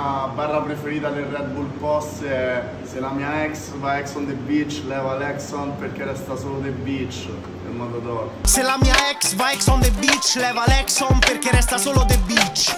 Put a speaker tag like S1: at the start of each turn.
S1: mia barra preferita del Red Bull Post è se la mia ex va ex on the beach, leva l'ex on perché resta solo the beach. Il modo d'oro.
S2: Se la mia ex va ex on the beach, leva l'ex on perché resta solo the beach.